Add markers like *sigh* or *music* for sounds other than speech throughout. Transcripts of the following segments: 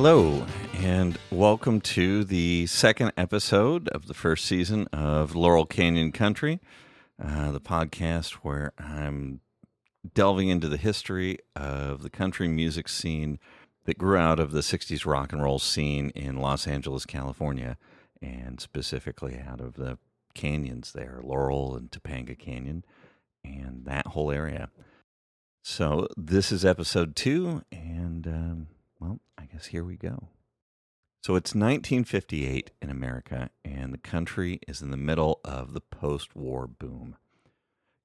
Hello, and welcome to the second episode of the first season of Laurel Canyon Country, uh, the podcast where I'm delving into the history of the country music scene that grew out of the 60s rock and roll scene in Los Angeles, California, and specifically out of the canyons there, Laurel and Topanga Canyon, and that whole area. So, this is episode two, and um, well, I guess here we go. So it's 1958 in America, and the country is in the middle of the post war boom.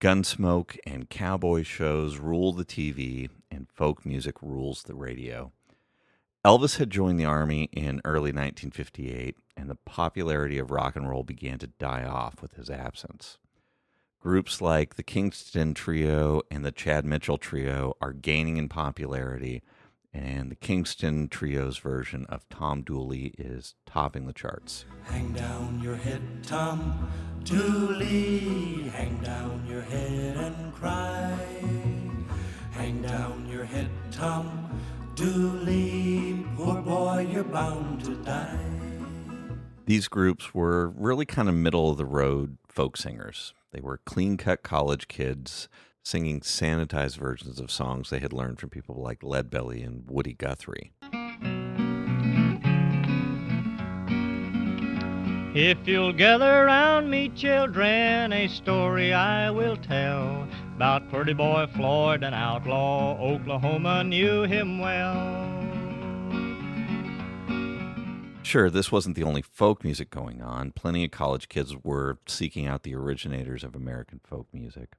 Gunsmoke and cowboy shows rule the TV, and folk music rules the radio. Elvis had joined the army in early 1958, and the popularity of rock and roll began to die off with his absence. Groups like the Kingston Trio and the Chad Mitchell Trio are gaining in popularity and the Kingston Trio's version of Tom Dooley is topping the charts. Hang down your head, Tom Dooley. Hang down your head and cry. Hang down your head, Tom Dooley. Poor boy, you're bound to die. These groups were really kind of middle of the road folk singers. They were clean cut college kids singing sanitized versions of songs they had learned from people like Leadbelly and Woody Guthrie. If you'll gather round me, children, a story I will tell about pretty boy Floyd, an outlaw. Oklahoma knew him well. Sure, this wasn't the only folk music going on. Plenty of college kids were seeking out the originators of American folk music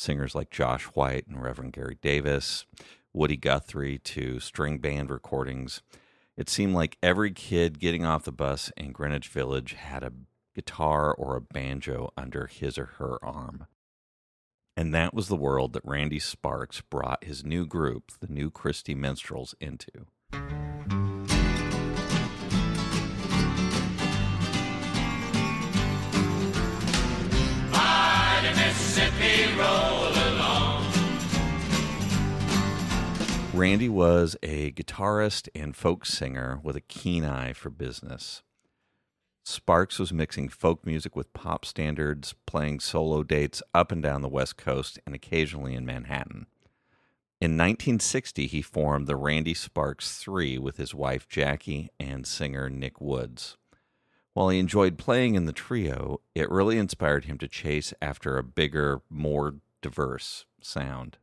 singers like Josh White and Reverend Gary Davis, Woody Guthrie to string band recordings. It seemed like every kid getting off the bus in Greenwich Village had a guitar or a banjo under his or her arm. And that was the world that Randy Sparks brought his new group, the New Christy Minstrels, into. Randy was a guitarist and folk singer with a keen eye for business. Sparks was mixing folk music with pop standards, playing solo dates up and down the West Coast and occasionally in Manhattan. In 1960, he formed the Randy Sparks Three with his wife Jackie and singer Nick Woods. While he enjoyed playing in the trio, it really inspired him to chase after a bigger, more diverse sound.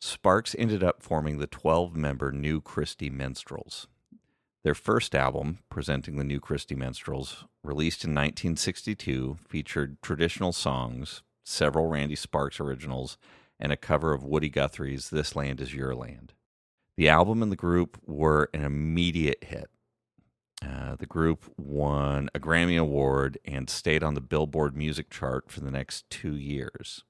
Sparks ended up forming the 12 member New Christy Minstrels. Their first album, presenting the New Christy Minstrels, released in 1962, featured traditional songs, several Randy Sparks originals, and a cover of Woody Guthrie's This Land Is Your Land. The album and the group were an immediate hit. Uh, the group won a Grammy Award and stayed on the Billboard music chart for the next two years.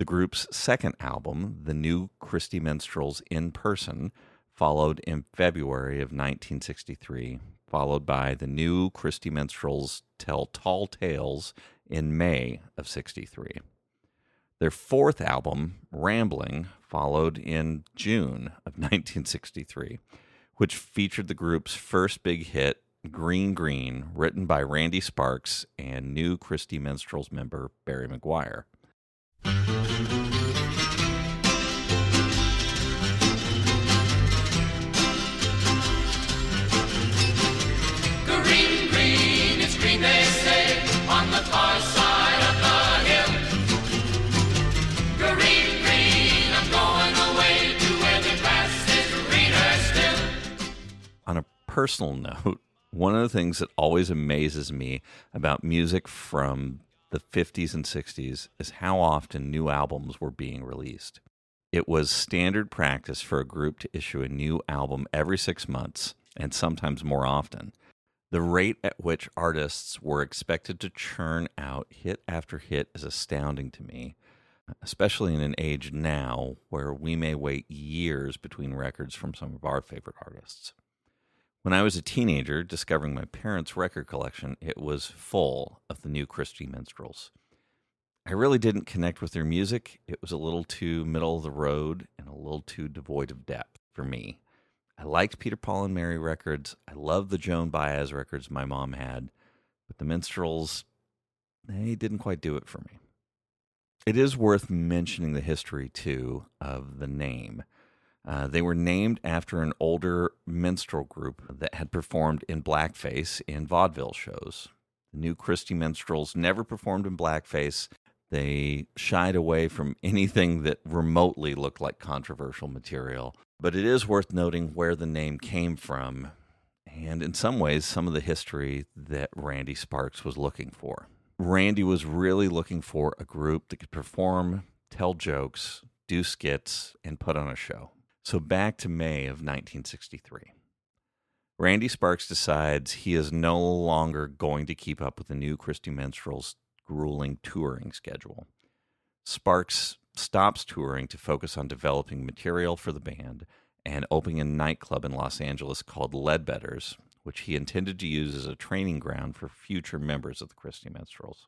The group's second album, The New Christy Minstrels in Person, followed in February of 1963, followed by The New Christy Minstrels Tell Tall Tales in May of 63. Their fourth album, Rambling, followed in June of 1963 which featured the group's first big hit, Green Green, written by Randy Sparks and new Christy Minstrels member Barry McGuire. Green, green, it's green, they say, on the far side of the hill. Green, green, I'm going away to where the grass is greener still. On a personal *laughs* note, one of the things that always amazes me about music from the 50s and 60s is how often new albums were being released. It was standard practice for a group to issue a new album every six months, and sometimes more often. The rate at which artists were expected to churn out hit after hit is astounding to me, especially in an age now where we may wait years between records from some of our favorite artists. When I was a teenager, discovering my parents' record collection, it was full of the new Christy Minstrels. I really didn't connect with their music. It was a little too middle of the road and a little too devoid of depth for me. I liked Peter Paul and Mary records. I loved the Joan Baez records my mom had, but the Minstrels, they didn't quite do it for me. It is worth mentioning the history, too, of the name. Uh, they were named after an older minstrel group that had performed in blackface in vaudeville shows. The new Christy Minstrels never performed in blackface. They shied away from anything that remotely looked like controversial material. But it is worth noting where the name came from, and in some ways, some of the history that Randy Sparks was looking for. Randy was really looking for a group that could perform, tell jokes, do skits, and put on a show. So back to May of 1963. Randy Sparks decides he is no longer going to keep up with the new Christy Minstrels grueling touring schedule. Sparks stops touring to focus on developing material for the band and opening a nightclub in Los Angeles called Ledbetter's, which he intended to use as a training ground for future members of the Christy Minstrels.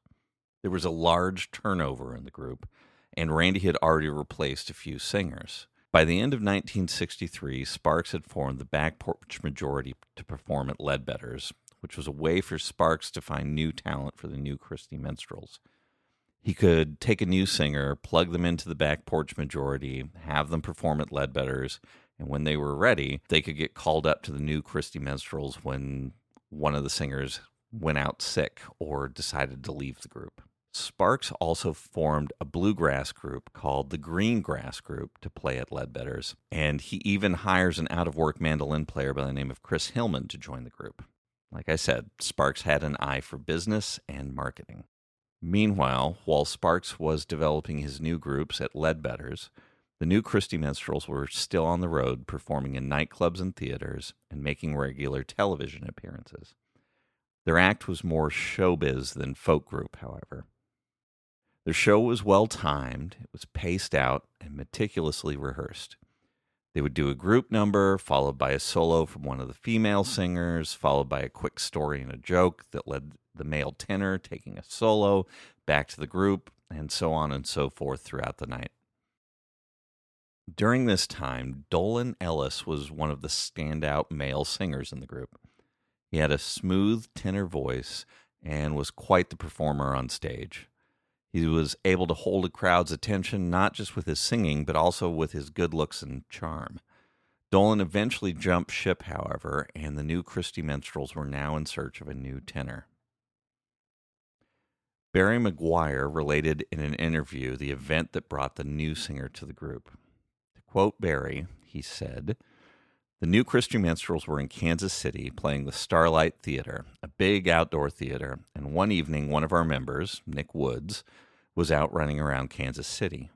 There was a large turnover in the group, and Randy had already replaced a few singers. By the end of 1963, Sparks had formed the Back Porch Majority to perform at Ledbetter's, which was a way for Sparks to find new talent for the new Christy Minstrels. He could take a new singer, plug them into the Back Porch Majority, have them perform at Ledbetter's, and when they were ready, they could get called up to the new Christy Minstrels when one of the singers went out sick or decided to leave the group. Sparks also formed a bluegrass group called the Greengrass Group to play at Ledbetter's, and he even hires an out of work mandolin player by the name of Chris Hillman to join the group. Like I said, Sparks had an eye for business and marketing. Meanwhile, while Sparks was developing his new groups at Ledbetter's, the new Christy Minstrels were still on the road, performing in nightclubs and theaters and making regular television appearances. Their act was more showbiz than folk group, however. Their show was well timed, it was paced out, and meticulously rehearsed. They would do a group number, followed by a solo from one of the female singers, followed by a quick story and a joke that led the male tenor taking a solo back to the group, and so on and so forth throughout the night. During this time, Dolan Ellis was one of the standout male singers in the group. He had a smooth tenor voice and was quite the performer on stage. He was able to hold a crowd's attention not just with his singing, but also with his good looks and charm. Dolan eventually jumped ship, however, and the new Christy Minstrels were now in search of a new tenor. Barry McGuire related in an interview the event that brought the new singer to the group. To quote Barry, he said, The new Christy Minstrels were in Kansas City playing the Starlight Theater, a big outdoor theater, and one evening one of our members, Nick Woods, was out running around Kansas City.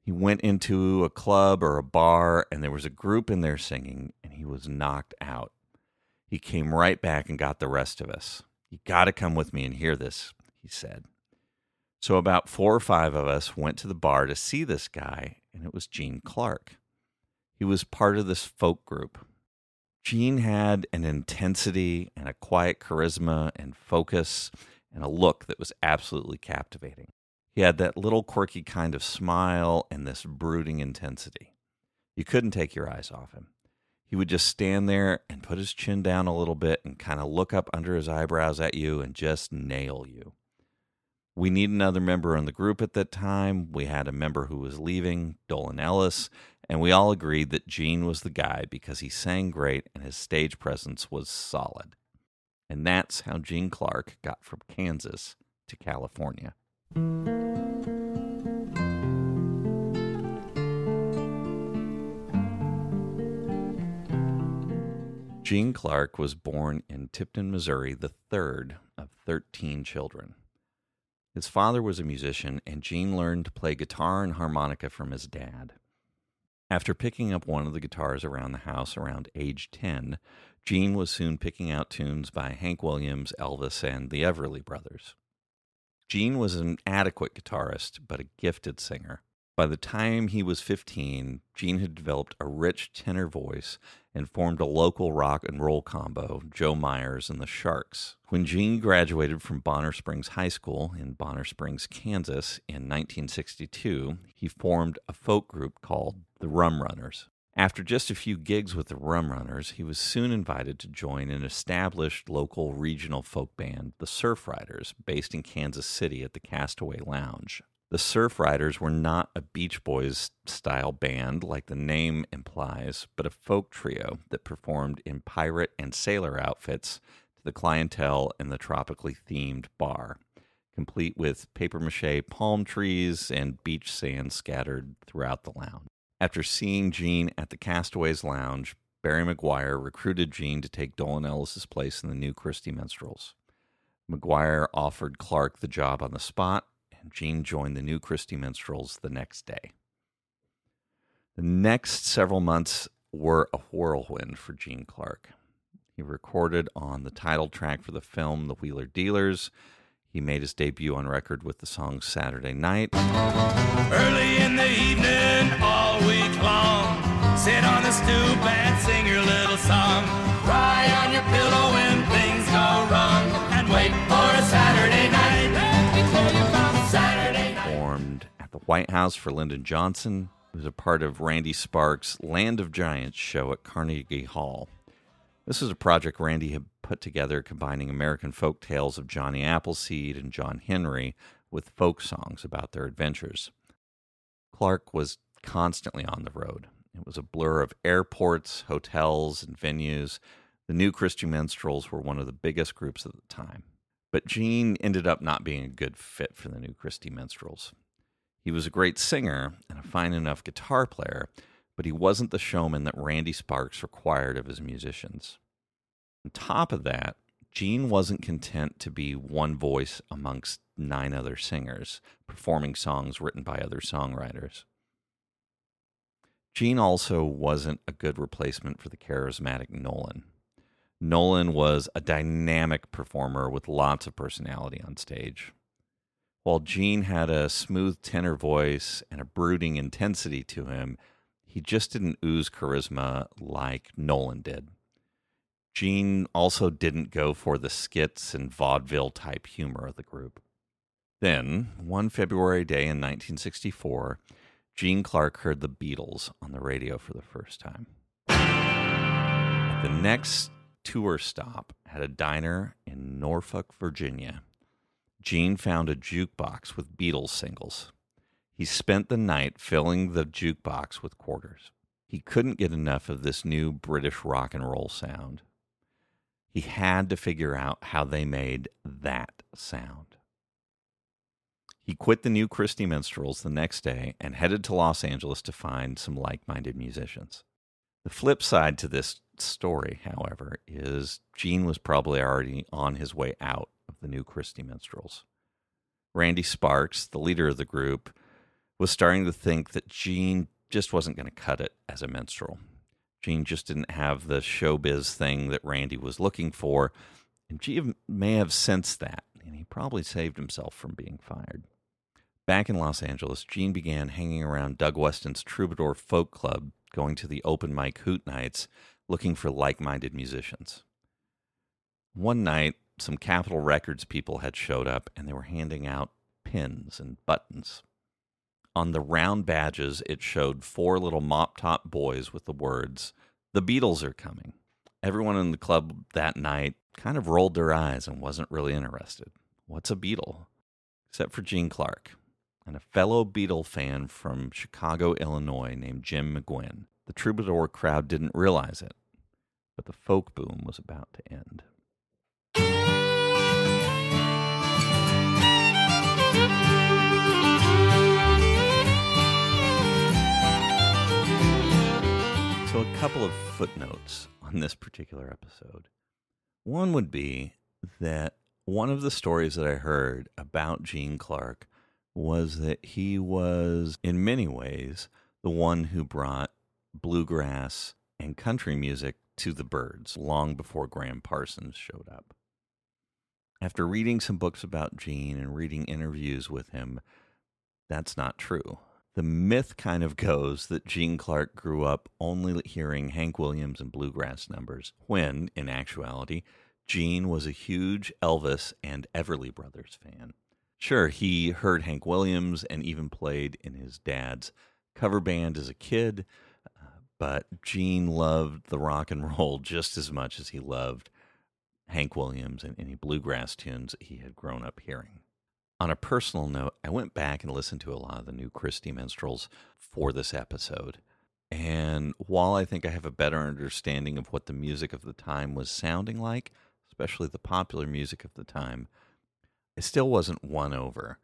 He went into a club or a bar, and there was a group in there singing, and he was knocked out. He came right back and got the rest of us. You got to come with me and hear this, he said. So, about four or five of us went to the bar to see this guy, and it was Gene Clark. He was part of this folk group. Gene had an intensity and a quiet charisma and focus and a look that was absolutely captivating. He had that little quirky kind of smile and this brooding intensity. You couldn't take your eyes off him. He would just stand there and put his chin down a little bit and kind of look up under his eyebrows at you and just nail you. We need another member in the group at that time. We had a member who was leaving, Dolan Ellis, and we all agreed that Gene was the guy because he sang great and his stage presence was solid. And that's how Gene Clark got from Kansas to California. Gene Clark was born in Tipton, Missouri, the third of 13 children. His father was a musician, and Gene learned to play guitar and harmonica from his dad. After picking up one of the guitars around the house around age 10, Gene was soon picking out tunes by Hank Williams, Elvis, and the Everly Brothers. Gene was an adequate guitarist, but a gifted singer. By the time he was 15, Gene had developed a rich tenor voice and formed a local rock and roll combo, Joe Myers and the Sharks. When Gene graduated from Bonner Springs High School in Bonner Springs, Kansas in 1962, he formed a folk group called the Rum Runners. After just a few gigs with the Rum Runners, he was soon invited to join an established local regional folk band, the Surf Riders, based in Kansas City at the Castaway Lounge. The Surf Riders were not a Beach Boys style band like the name implies, but a folk trio that performed in pirate and sailor outfits to the clientele in the tropically themed bar, complete with paper mache palm trees and beach sand scattered throughout the lounge. After seeing Gene at the Castaways Lounge, Barry McGuire recruited Gene to take Dolan Ellis's place in the new Christy Minstrels. McGuire offered Clark the job on the spot, and Gene joined the new Christy Minstrels the next day. The next several months were a whirlwind for Gene Clark. He recorded on the title track for the film The Wheeler Dealers. He made his debut on record with the song Saturday Night. Early in the evening, all week long, sit on the stoop and sing your little song. Cry on your pillow when things go wrong, and wait for a Saturday night. Let you about Saturday night. Formed at the White House for Lyndon Johnson. He was a part of Randy Sparks' Land of Giants show at Carnegie Hall. This is a project Randy had put together combining American folk tales of Johnny Appleseed and John Henry with folk songs about their adventures. Clark was constantly on the road. It was a blur of airports, hotels, and venues. The New Christy Minstrels were one of the biggest groups at the time. But Gene ended up not being a good fit for the New Christy Minstrels. He was a great singer and a fine enough guitar player, but he wasn't the showman that Randy Sparks required of his musicians. On top of that, Gene wasn't content to be one voice amongst nine other singers, performing songs written by other songwriters. Gene also wasn't a good replacement for the charismatic Nolan. Nolan was a dynamic performer with lots of personality on stage. While Gene had a smooth tenor voice and a brooding intensity to him, he just didn't ooze charisma like Nolan did. Gene also didn't go for the skits and vaudeville type humor of the group. Then, one February day in 1964, Gene Clark heard the Beatles on the radio for the first time. At the next tour stop at a diner in Norfolk, Virginia, Gene found a jukebox with Beatles singles. He spent the night filling the jukebox with quarters. He couldn't get enough of this new British rock and roll sound. He had to figure out how they made that sound. He quit the new Christy Minstrels the next day and headed to Los Angeles to find some like minded musicians. The flip side to this story, however, is Gene was probably already on his way out of the new Christy Minstrels. Randy Sparks, the leader of the group, was starting to think that Gene just wasn't going to cut it as a minstrel. Gene just didn't have the showbiz thing that Randy was looking for, and Gene may have sensed that, and he probably saved himself from being fired. Back in Los Angeles, Gene began hanging around Doug Weston's Troubadour Folk Club, going to the open mic hoot nights, looking for like minded musicians. One night, some Capitol Records people had showed up and they were handing out pins and buttons. On the round badges, it showed four little mop top boys with the words, The Beatles are coming. Everyone in the club that night kind of rolled their eyes and wasn't really interested. What's a Beatle? Except for Gene Clark and a fellow Beatle fan from Chicago, Illinois named Jim McGuinn. The troubadour crowd didn't realize it, but the folk boom was about to end. A couple of footnotes on this particular episode. One would be that one of the stories that I heard about Gene Clark was that he was, in many ways, the one who brought bluegrass and country music to the Byrds long before Gram Parsons showed up. After reading some books about Gene and reading interviews with him, that's not true. The myth kind of goes that Gene Clark grew up only hearing Hank Williams and bluegrass numbers, when, in actuality, Gene was a huge Elvis and Everly Brothers fan. Sure, he heard Hank Williams and even played in his dad's cover band as a kid, but Gene loved the rock and roll just as much as he loved Hank Williams and any bluegrass tunes he had grown up hearing. On a personal note, I went back and listened to a lot of the new Christy Minstrels for this episode. And while I think I have a better understanding of what the music of the time was sounding like, especially the popular music of the time, it still wasn't won over.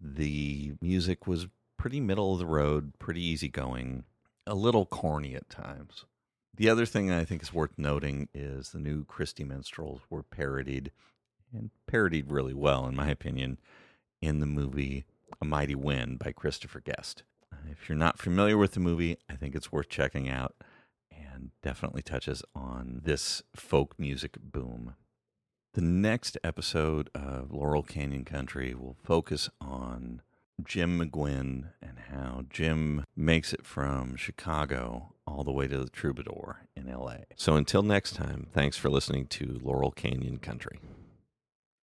The music was pretty middle of the road, pretty easygoing, a little corny at times. The other thing I think is worth noting is the new Christy Minstrels were parodied, and parodied really well, in my opinion, in the movie A Mighty Wind by Christopher Guest. Uh, if you're not familiar with the movie, I think it's worth checking out and definitely touches on this folk music boom. The next episode of Laurel Canyon Country will focus on Jim McGuinn and how Jim makes it from Chicago all the way to the Troubadour in LA. So until next time, thanks for listening to Laurel Canyon Country.